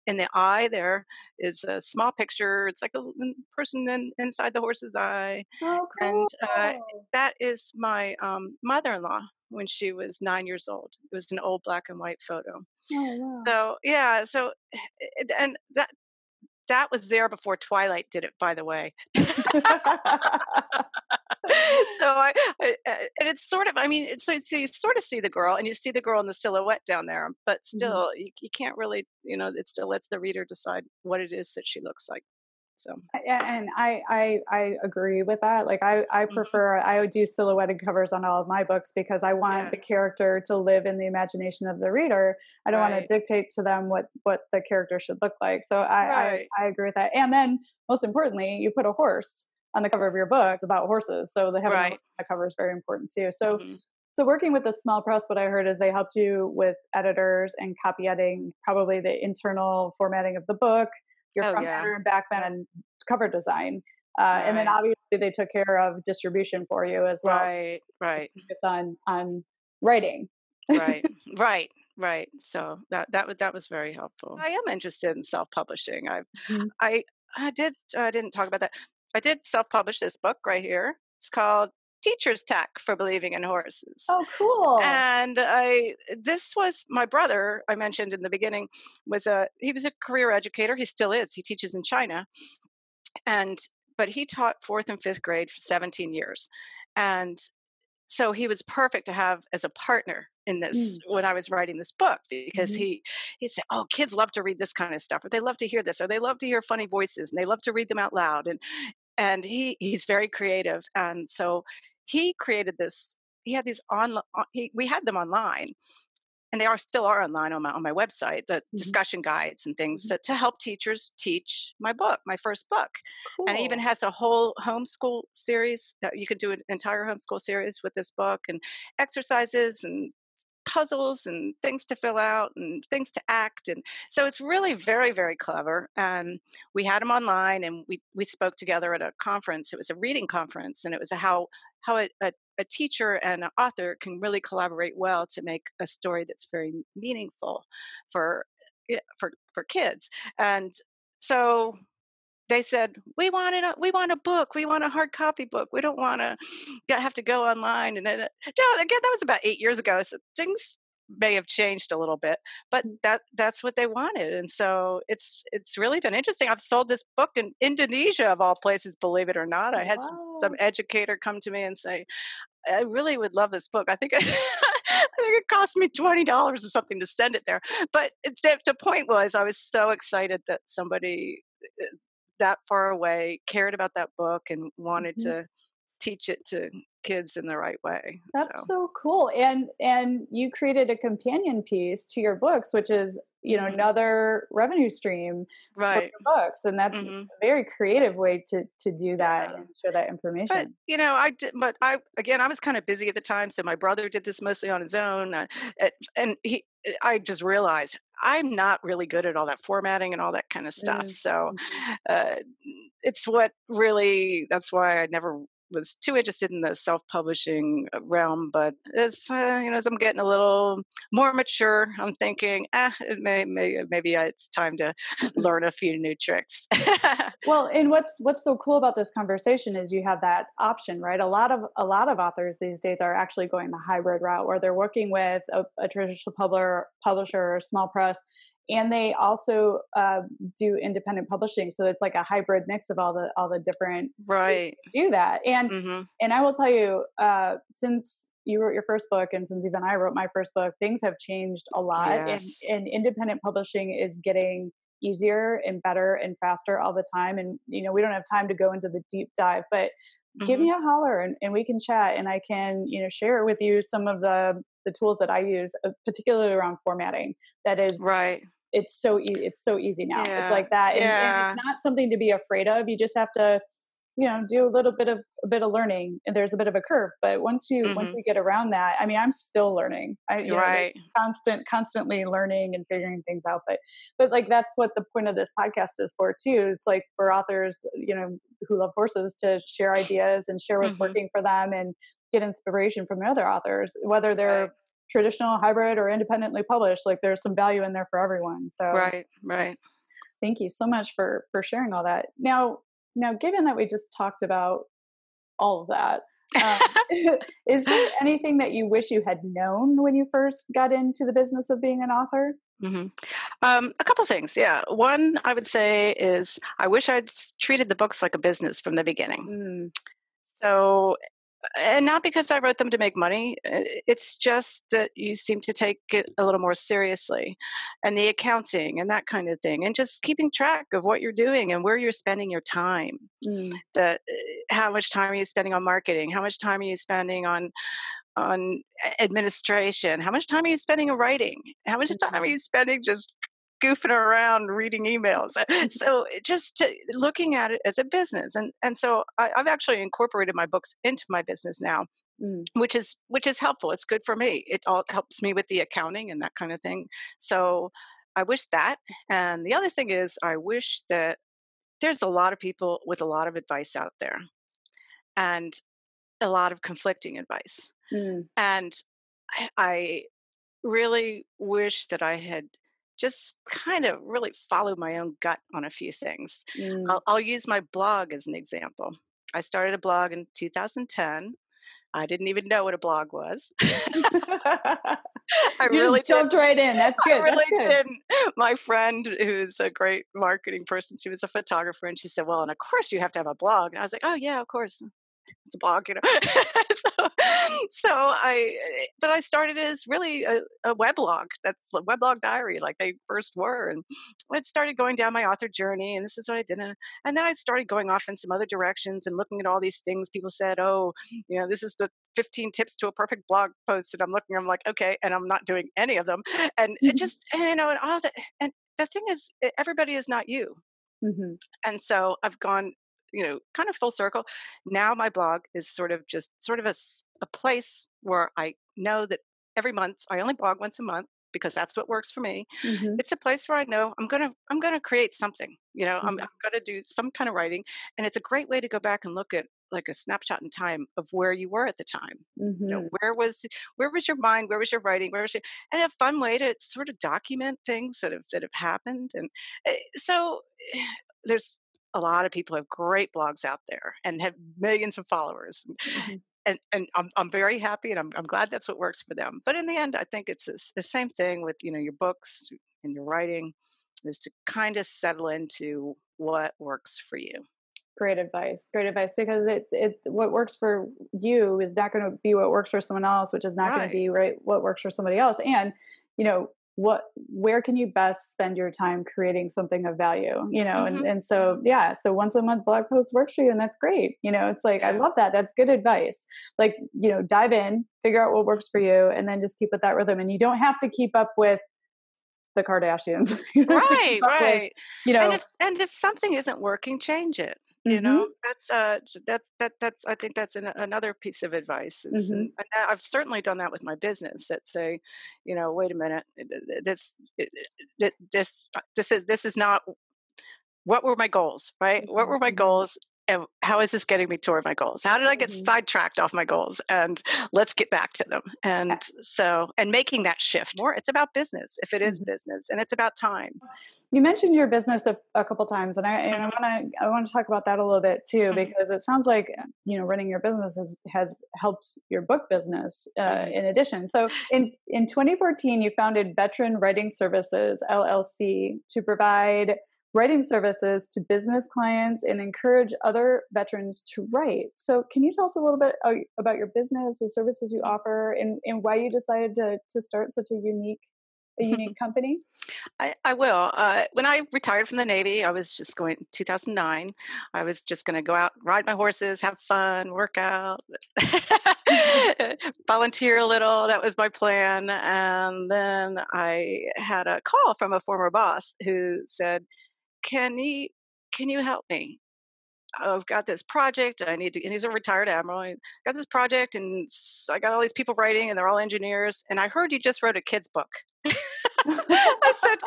in the eye there is a small picture. It's like a person in, inside the horse's eye. Oh, cool. And uh, that is my um, mother-in-law when she was nine years old. It was an old black and white photo. Oh, wow. So yeah, so and that that was there before Twilight did it, by the way. so I, I, and it's sort of, I mean, so, so you sort of see the girl and you see the girl in the silhouette down there, but mm-hmm. still mm-hmm. you, you can't really, you know, it still lets the reader decide what it is that she looks like. So and I I I agree with that. Like I I mm-hmm. prefer I would do silhouetted covers on all of my books because I want yeah. the character to live in the imagination of the reader. I don't right. want to dictate to them what what the character should look like. So I, right. I I agree with that. And then most importantly, you put a horse on the cover of your book. It's about horses, so right. the cover is very important too. So. Mm-hmm. So working with the small press, what I heard is they helped you with editors and copy editing, probably the internal formatting of the book, your Oh, front yeah. matter and back matter and cover design. Uh, And then obviously they took care of distribution for you as well. Right, right, Focus on on writing. right, right, right. So that that was that was very helpful. I am interested in self-publishing. I Mhm. I I did I didn't talk about that. I did self-publish this book right here. It's called Teacher's Tack for Believing in Horses. Oh, cool. And I this was my brother I mentioned in the beginning was a he was a career educator. He still is. He teaches in China. And but he taught 4th and 5th grade for 17 years. And so he was perfect to have as a partner in this Mm. when I was writing this book because Mhm. he he'd say, "Oh, kids love to read this kind of stuff, or they love to hear this, or they love to hear funny voices, and they love to read them out loud." And and he he's very creative, and so he created this. He had these on. He, we had them online, and they are still are online on my on my website. The Mhm. discussion guides and things Mhm. to, to help teachers teach my book, my first book and it even has a whole homeschool series that you could do an entire homeschool series with this book and exercises and puzzles and things to fill out and things to act and so it's really very very clever and we had them online and we we spoke together at a conference. It was a reading conference and it was how how a, a, a teacher and an author can really collaborate well to make a story that's very meaningful for eh, for for kids. And so they said we want it we want a book we want a hard copy book we don't want to have to go online and then uh, no again that was about eight years ago so things may have changed a little bit but that that's what they wanted and so it's it's really been interesting i've sold this book in indonesia of all places believe it or not i had some, some educator come to me and say i really would love this book i think I think it cost me twenty dollars or something to send it there, but the, the point was I was so excited that somebody uh, that far away cared about that book and wanted Mhm. to teach it to kids in the right way. That's So, so cool. And and you created a companion piece to your books, which is, you know, Mhm. another revenue stream for right. your books. And that's hmm a very creative way to to do that Yeah. and share that But information. you know, I did. But I again, I was kind of busy at the time, so my brother did this mostly on his own, uh, and he. I just realized I'm not really good at all that formatting and all that kind of stuff. Mm, So mhm. uh, it's what really. That's why I never was too interested in the self-publishing uh, realm. But as uh, you know, as I'm getting a little more mature, I'm thinking, ah, it may, may maybe it's time to learn a few new tricks. Well, and what's what's so cool about this conversation is you have that option, right? A lot of a lot of authors these days are actually going the hybrid route where they're working with a, a traditional publisher, publisher or small press, and they also uh, do independent publishing. So it's like a hybrid mix of all the all the different right. do that. And hmm and I will tell you, uh, since you wrote your first book, and since even I wrote my first book, things have changed a lot. And, Yes. and independent publishing is getting easier and better and faster all the time. And you know, we don't have time to go into the deep dive, but give hmm me a holler and, and we can chat, and I can you know share with you some of the the tools that I use, uh, particularly around formatting. That is Right. It's so e- it's so easy now. It's like that, and, and Yeah. it's not something to be afraid of. You just have to, you know, do a little bit of a bit of learning. And there's a bit of a curve, but once you once hmm you get around that, I mean, I'm still learning. I you know, Right. constant constantly learning and figuring things out. But but like that's what the point of this podcast is for too. It's like for authors, you know, who love horses to share ideas and share what's hmm working for them and get inspiration from other authors, whether they're Right. Traditional, hybrid, or independently published. Like there's some value in there for everyone. So Right. Right. thank you so much for for sharing all that. Now, now, given that we just talked about all of that, um, is there anything that you wish you had known when you first got into the business of being an author? hmm Um, a couple things. Yeah. One I would say is I wish I'd treated the books like a business from the beginning. Mm, So, and not because I wrote them to make money. uh, It's just that you seem to take it a little more seriously, and the accounting and that kind of thing, and just keeping track of what you're doing and where you're spending your time. mm, That uh, how much time are you spending on marketing? How much time are you spending on on administration? How much time are you spending on writing? How much time are mhm, you spending just goofing around reading emails? So just to, looking at it as a business, and and so I, I've actually incorporated my books into my business now. mm. which is which is helpful. It's good for me. It all helps me with the accounting and that kind of thing. So I wish that. And the other thing is, I wish that there's a lot of people with a lot of advice out there, and a lot of conflicting advice. Mm. And I, I really wish that I had just kind of really followed my own gut on a few things. Mm. I'll, I'll, use my blog as an example. I started a blog in 2010. I didn't even know what a blog was. I you really jumped didn't. right in. That's good. I really good. didn't. My friend, who's a great marketing person, she was a photographer, and she said, "Well, and of course you have to have a blog." And I was like, "Oh yeah, of course." It's a blog, you know. so, so, I, but I started as really a, a weblog. That's a weblog diary, like they first were. And I started going down my author journey, and this is what I did. And then I started going off in some other directions and looking at all these things. People said, "Oh, you know, this is the 15 tips to a perfect blog post," and I'm looking. I'm like, okay, and I'm not doing any of them. And it just, and, you know, and all that. And the thing is, everybody is not you. Mm-hmm. And so I've gone you know kind of full circle now my blog is sort of just sort of a, a place where i know that every month i only blog once a month because that's what works for me mm-hmm. it's a place where i know i'm gonna i'm gonna create something you know mm-hmm. I'm, I'm, gonna do some kind of writing and it's a great way to go back and look at like a snapshot in time of where you were at the time mm-hmm. you know mm-hmm. where was where was your mind where was your writing where was your and a fun way to sort of document things that have that have happened and eh, so there's a lot of people have great blogs out there and have millions of followers. Mm-hmm. And, and I'm, I'm very happy and I'm, I'm glad that's what works for them. But in the end, I think it's the same thing with, you know, your books and your writing is to kind of settle into what works for you great advice great advice because it it what works for you is not going to be what works for someone else which is not right. going to be right what works for somebody else and you know what where can you best spend your time creating something of value you know mm-hmm. and, and so yeah so once a month blog post works for you and that's great you know it's like i love that that's good advice. Like you know dive in figure out what works for you and then just keep with that rhythm and you don't have to keep up with the kardashians right right with, you know and if, and if something isn't working change it you mm-hmm. know that's uh that's that that's i think that's an, another piece of advice mm-hmm. and i've certainly done that with my business that say you know wait a minute this this this is this is not what were my goals right what were my mm-hmm. goals how is this getting me toward my goals how did i get mm-hmm. sidetracked off my goals and let's get back to them and so and making that shift more it's about business if it is mm-hmm. business and it's about time you mentioned your business a, a couple times and i and i want to i want to talk about that a little bit too mm-hmm. because it sounds like you know running your business has has helped your book business uh, mm-hmm. in addition so in in 2014 you founded veteran writing services llc to provide writing services to business clients and encourage other veterans to write. So, can you tell us a little bit about your business, the services you offer, and, and why you decided to, to start such a unique a unique company? I, I will. Uh, when I retired from the Navy, I was just going 2009. I was just going to go out, ride my horses, have fun, work out, volunteer a little. That was my plan. And then I had a call from a former boss who said, can you can you help me? I've got this project. I need to. And he's a retired admiral. I got this project, and I got all these people writing, and they're all engineers. And I heard you just wrote a kid's book. I said,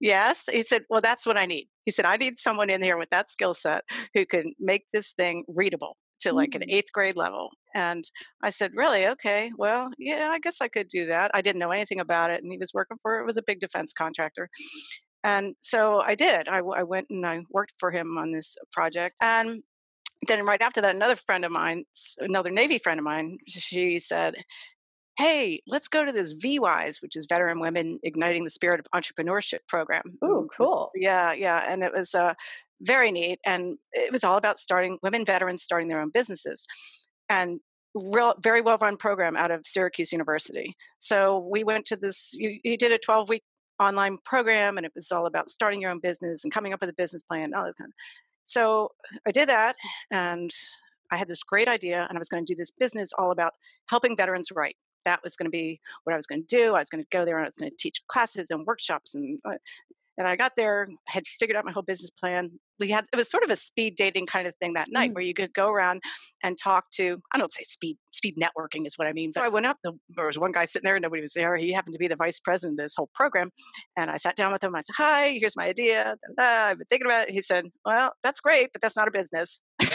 yes. He said, well, that's what I need. He said, I need someone in here with that skill set who can make this thing readable to like an mm. eighth grade level. And I said, really? Okay. Well, yeah, I guess I could do that. I didn't know anything about it. And he was working for, it was a big defense contractor. And so I did. I, I went and I worked for him on this project. And then right after that, another friend of mine, another Navy friend of mine, she said, Hey, let's go to this VWISE, which is Veteran Women Igniting the Spirit of Entrepreneurship program. Oh, cool. Yeah, yeah. And it was uh, very neat. And it was all about starting women veterans starting their own businesses. And real very well run program out of Syracuse University. So we went to this. He did a twelve week online program and it was all about starting your own business and coming up with a business plan and all this kind of so i did that and i had this great idea and i was going to do this business all about helping veterans write. That was going to be what i was going to do. I was going to go there and i was going to teach classes and workshops and uh, and I got there, had figured out my whole business plan. We had it was sort of a speed dating kind of thing that night mm. where you could go around and talk to I don't say speed speed networking is what I mean. So I went up, there was one guy sitting there, nobody was there. He happened to be the vice president of this whole program. And I sat down with him. I said, Hi, here's my idea. I've been thinking about it. He said, Well, that's great, but that's not a business.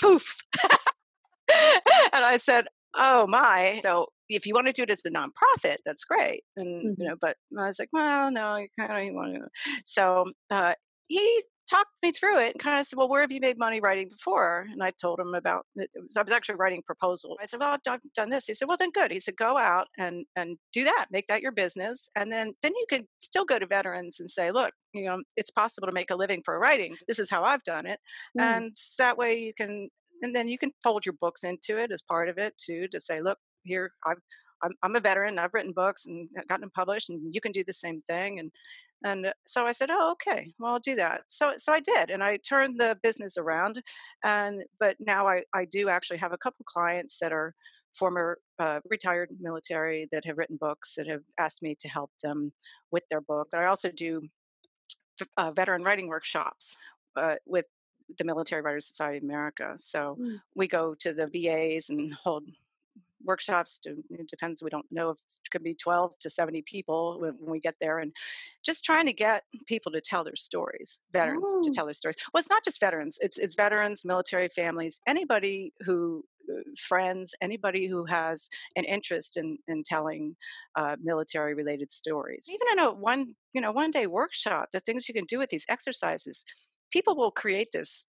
Poof. and I said, Oh my. So if you want to do it as a nonprofit, that's great. And mm-hmm. you know, but I was like, well, no, you kind of want to. So uh, he talked me through it and kind of said, well, where have you made money writing before? And I told him about it. Was, I was actually writing proposal. I said, well, I've done, done this. He said, well, then good. He said, go out and and do that, make that your business, and then then you can still go to veterans and say, look, you know, it's possible to make a living for writing. This is how I've done it, mm. and that way you can. And then you can fold your books into it as part of it too, to say, look, here I've I'm, a veteran. I've written books and gotten them published, and you can do the same thing. And and so I said, oh, okay, well, I'll do that. So so I did, and I turned the business around. And but now I I do actually have a couple clients that are former uh, retired military that have written books that have asked me to help them with their books. I also do uh, veteran writing workshops uh, with the Military Writers Society of America. So mm. we go to the VAs and hold workshops to, it depends we don't know if it could be 12 to 70 people when, when, we get there and just trying to get people to tell their stories veterans Ooh. to tell their stories well it's not just veterans it's it's veterans military families anybody who uh, friends anybody who has an interest in in telling uh, military related stories even in a one you know one day workshop the things you can do with these exercises people will create this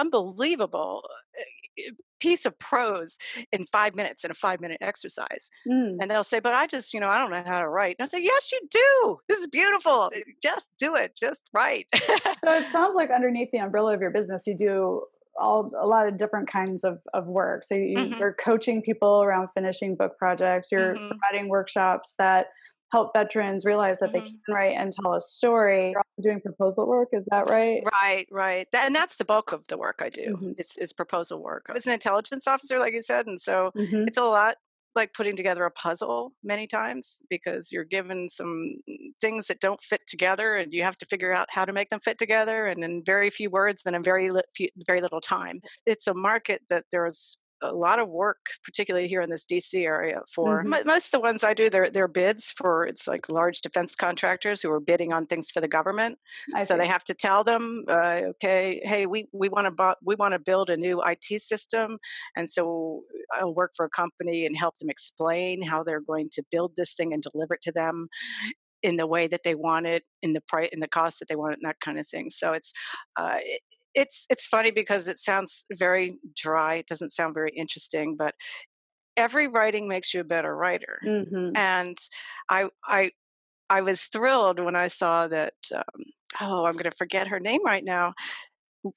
unbelievable uh, piece of prose in five minutes in a five minute exercise. Mm. And they'll say, But I just, you know, I don't know how to write. And I say, Yes, you do. This is beautiful. Just do it. Just write. so it sounds like underneath the umbrella of your business, you do all a lot of different kinds of, of work. So you, are mm-hmm. coaching people around finishing book projects. You're mm-hmm. providing workshops that help veterans realize that mm-hmm. they can write and tell a story. You're also doing proposal work, is that right? Right, right. And that's the bulk of the work I do. Mm-hmm. It's, it's proposal work. I was an intelligence officer, like you said, and so mm-hmm. it's a lot like putting together a puzzle many times because you're given some things that don't fit together and you have to figure out how to make them fit together and in very few words and in very li- very little time it's a market that there's a lot of work, particularly here in this DC area. For mm-hmm. most of the ones I do, they're they're bids for it's like large defense contractors who are bidding on things for the government. I so see. they have to tell them, uh, okay, hey, we we want to bu- we want to build a new IT system, and so I'll work for a company and help them explain how they're going to build this thing and deliver it to them in the way that they want it, in the price, in the cost that they want it, and that kind of thing. So it's uh, it's it's funny because it sounds very dry. It doesn't sound very interesting, but every writing makes you a better writer. Mm-hmm. And I I I was thrilled when I saw that. Um, oh, I'm going to forget her name right now.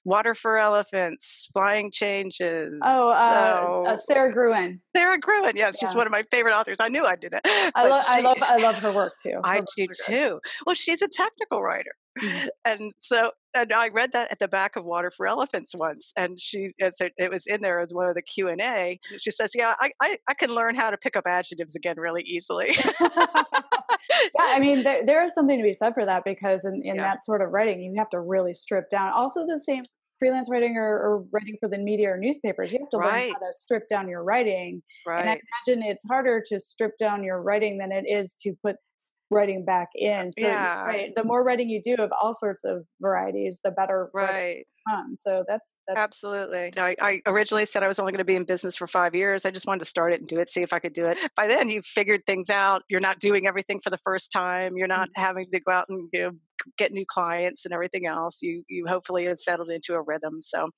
Water for Elephants, Flying Changes. Oh, uh, so, uh, Sara Gruen. Sara Gruen, yes, yeah. she's one of my favorite authors. I knew I'd do that. I, lo- she, I love, I love her work too. Her I do too. Well, she's a technical writer, mm-hmm. and so and I read that at the back of Water for Elephants once, and she it was in there as one of the Q and A. She says, "Yeah, I, I, I can learn how to pick up adjectives again really easily." yeah, I mean, there, there is something to be said for that because in, in yeah. that sort of writing, you have to really strip down. Also, the same freelance writing or, or writing for the media or newspapers, you have to right. learn how to strip down your writing. Right. And I imagine it's harder to strip down your writing than it is to put writing back in. So yeah. right, the more writing you do of all sorts of varieties, the better right. So that's, that's absolutely. I, I originally said I was only going to be in business for five years. I just wanted to start it and do it, see if I could do it. By then, you've figured things out. You're not doing everything for the first time. You're not mm-hmm. having to go out and you know get new clients and everything else. You you hopefully have settled into a rhythm. So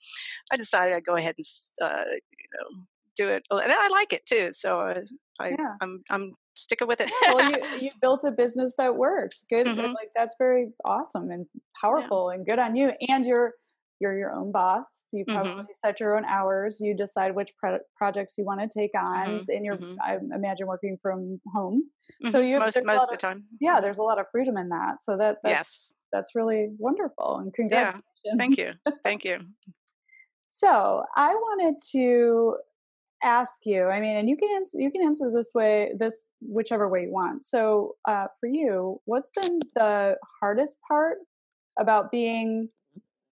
I decided I'd go ahead and uh, you know do it, and I like it too. So uh, I, yeah. I'm I'm sticking with it. well, you you built a business that works. Good, mm-hmm. like that's very awesome and powerful, yeah. and good on you. And you're you're your own boss. You probably mm-hmm. set your own hours. You decide which pro- projects you want to take on, mm-hmm. and you're mm-hmm. I imagine working from home. So mm-hmm. you most most of the time. Yeah, there's a lot of freedom in that. So that that's, yes, that's really wonderful. And congratulations. Yeah. Thank you. Thank you. So I wanted to ask you, I mean, and you can answer, you can answer this way, this whichever way you want. So, uh, for you, what's been the hardest part about being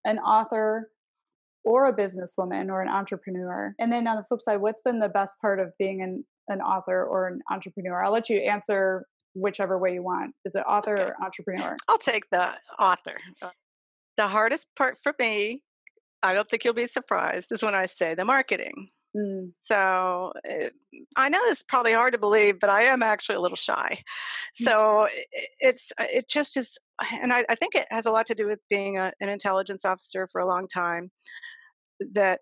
an author or a businesswoman or an entrepreneur? And then on the flip side, what's been the best part of being an, an author or an entrepreneur? I'll let you answer whichever way you want. Is it author okay. or entrepreneur? I'll take the author. Uh, the hardest part for me, I don't think you'll be surprised, is when I say the marketing. Mm. So it, eh, I know it's probably hard to believe, but I am actually a little shy. Mm. So it, it's uh, it just is, and I, I, think it has a lot to do with being a, an intelligence officer for a long time. That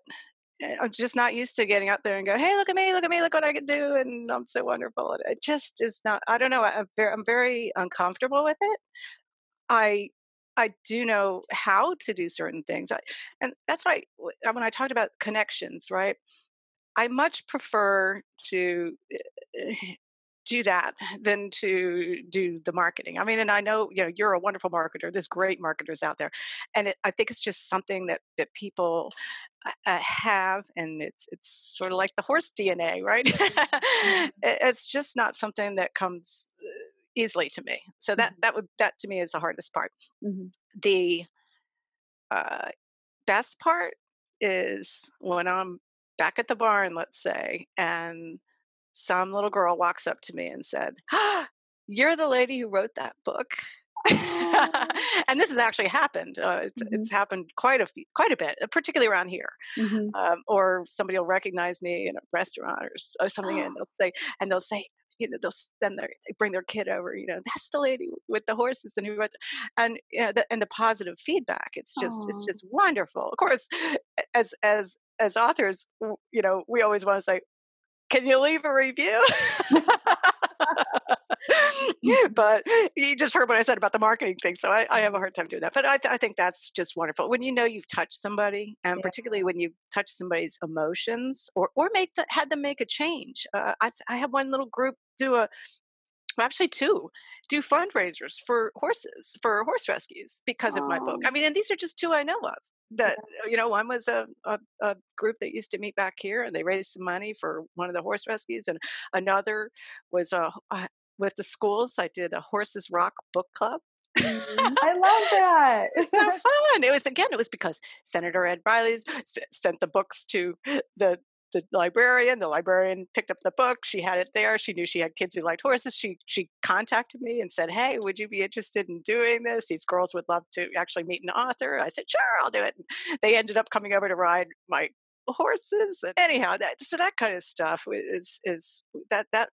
eh, I'm just not used to getting out there and go, hey, look at me, look at me, look what I can do, and I'm so wonderful. It just is not. I don't know. I'm very, I'm very uncomfortable with it. I I do know how to do certain things. I, and that's why when I talked about connections, right? I much prefer to eh, do that than to do the marketing. I mean, and I know you know you're a wonderful marketer. There's great marketers out there, and it, I think it's just something that that people uh, uh have, and it's it's sort of like the horse DNA, right? Mm-hmm. it's just not something that comes uh, easily to me. So that mm-hmm. that would that to me is the hardest part. Mm-hmm. The uh, best part is when I'm back at the barn, let's say, and some little girl walks up to me and said, ah, "You're the lady who wrote that book." and this has actually happened. Uh, it's, mm-hmm. it's, happened quite a few, quite a bit, uh, particularly around here. Mm-hmm. Um, or somebody will recognize me in a restaurant or, or something, and they'll say, and they'll say, you know, they'll send their, they bring their kid over, you know, that's the lady with the horses and who, and, you know, the, and the positive feedback. It's just, it's just wonderful. Of course, as, as, as authors, you know, we always want to say, can you leave a review? but you just heard what I said about the marketing thing, so I, I have a hard time doing that. But I, I, think that's just wonderful when you know you've touched somebody, and yeah. particularly when you've touched somebody's emotions, or or make the, had them make a change. Uh, I I have one little group do a actually two do fundraisers for horses for horse rescues because of my book i mean and these are just two i know of that you know one was a, a, a, group that used to meet back here and they raised some money for one of the horse rescues and another was a, a with the schools i did a horses rock book club mm-hmm. I love that. It's so fun. It was again. It was because Senator Ed Briley's sent the books to the the librarian. The librarian picked up the book. She had it there. She knew she had kids who liked horses. She she contacted me and said, "Hey, would you be interested in doing this? These girls would love to actually meet an author." I said, "Sure, I'll do it." And they ended up coming over to ride my horses. And anyhow, that, so that kind of stuff is is that that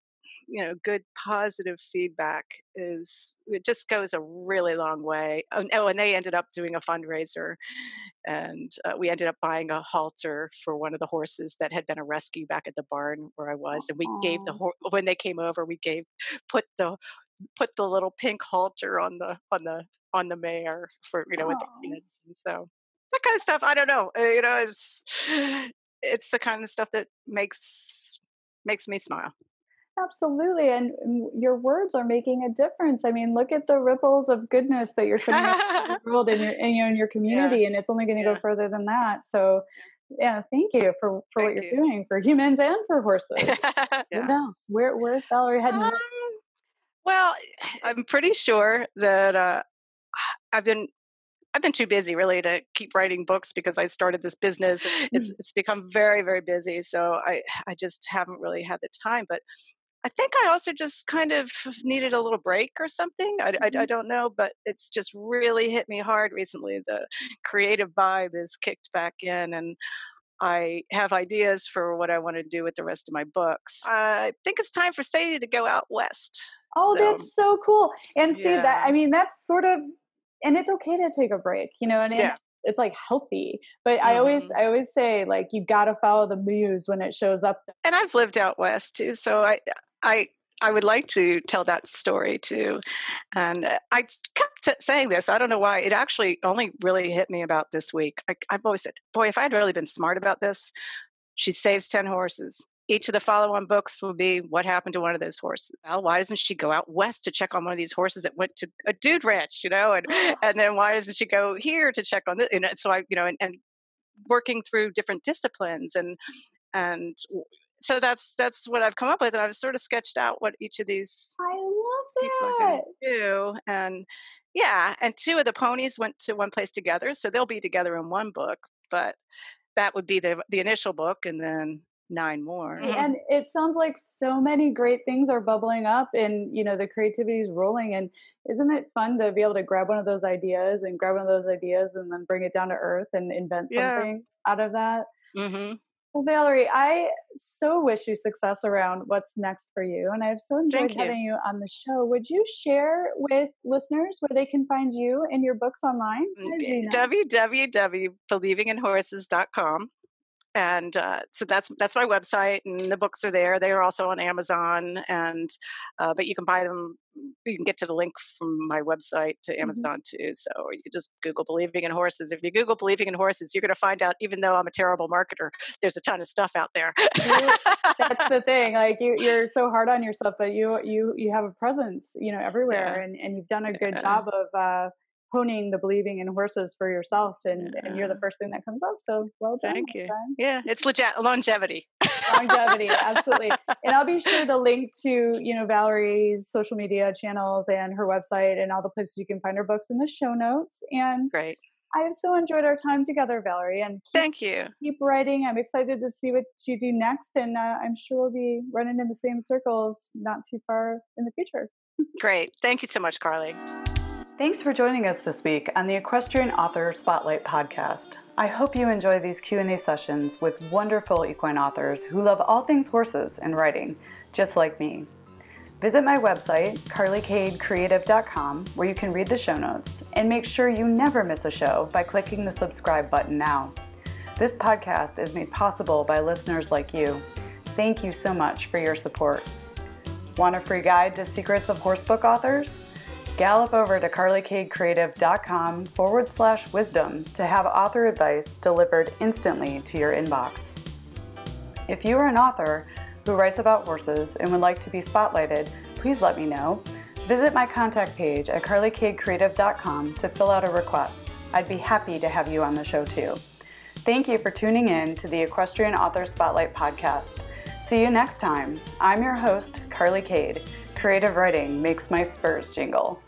you know good positive feedback is it just goes a really long way. Oh, and they ended up doing a fundraiser and uh, we ended up buying a halter for one of the horses that had been a rescue back at the barn where i was and we Aww. gave the when they came over we gave put the put the little pink halter on the on the on the mare for you know with the kids and so that kind of stuff i don't know you know it's it's the kind of stuff that makes makes me smile Absolutely. And your words are making a difference. I mean, look at the ripples of goodness that you're sending out the world in your, in your, in your community, yeah. and it's only going to yeah. go further than that. So, yeah, thank you for, for what you're you. doing for humans and for horses. yeah. What else? Where, where's Valerie heading? Um, well, I'm pretty sure that uh, I've been I've been too busy really to keep writing books because I started this business. It's mm. it's become very very busy, so I I just haven't really had the time. But I think I also just kind of needed a little break or something. I, mm-hmm. I, I, don't know, but it's just really hit me hard recently. The creative vibe is kicked back in, and I have ideas for what I want to do with the rest of my books. I think it's time for Sadie to go out west. Oh, so, that's so cool. And see yeah. that, I mean, that's sort of, and it's okay to take a break, you know, and yeah it's like healthy but mm-hmm. i always mm-hmm. i always say like you got to follow the muse when it shows up and i've lived out west too so i I I would like to tell that story too. And uh, I kept saying this. I don't know why. It actually only really hit me about this week. I, have always said, boy, if I had really been smart about this, she saves 10 horses. Each of the follow on books will be what happened to one of those horses. Well, why doesn't she go out west to check on one of these horses that went to a dude ranch, you know? And, and then why doesn't she go here to check on this? And so I, you know, and, and working through different disciplines and, and so that's that's what I've come up with, and I've sort of sketched out what each of these I love that. do, and yeah, and two of the ponies went to one place together, so they'll be together in one book, but that would be the the initial book, and then nine more. And it sounds like so many great things are bubbling up and you know the creativity is rolling and isn't it fun to be able to grab one of those ideas and grab one of those ideas and then bring it down to earth and invent Yeah. something out of that? hmm Well, Valerie, I so wish you success around what's next for you, and I've so enjoyed Thank having you on the show. Would you share with listeners where they can find you and your books online? Www.believinginhorses.com and uh, so that's that's my website and the books are there they are also on amazon and uh, but you can buy them you can get to the link from my website to Mhm. amazon too so you just google believing in horses if you google believing in horses you're going to find out even though i'm a terrible marketer there's a ton of stuff out there That's the thing. Like you, you're so hard on yourself, but you, you, you have a presence, you know, everywhere, and and you've done a good Yeah. job of uh, honing the believing in horses for yourself, and and you're the first thing that comes up. So well done. Thank you. friend. yeah it's legit longevity longevity absolutely and i'll be sure to link to you know valerie's social media channels and her website and all the places you can find her books in the show notes and great i have so enjoyed our time together valerie and keep, thank you keep writing i'm excited to see what you do next and uh, i'm sure we'll be running in the same circles not too far in the future great thank you so much carly Thanks for joining us this week on the Equestrian Author Spotlight podcast. I hope you enjoy these Q&A sessions with wonderful equine authors who love all things horses and writing, just like me. Visit my website, carlycadecreative.com, where you can read the show notes, and make sure you never miss a show by clicking the subscribe button now. This podcast is made possible by listeners like you. Thank you so much for your support. Want a free guide to secrets of horsebook authors? Gallop over to carlycadecreative.com forward slash wisdom to have author advice delivered instantly to your inbox. If you are an author who writes about horses and would like to be spotlighted, please let me know. Visit my contact page at carlycadecreative.com to fill out a request. I'd be happy to have you on the show too. Thank you for tuning in to the Equestrian Author Spotlight podcast. See you next time. I'm your host, Carly Cade. Creative writing makes my spurs jingle.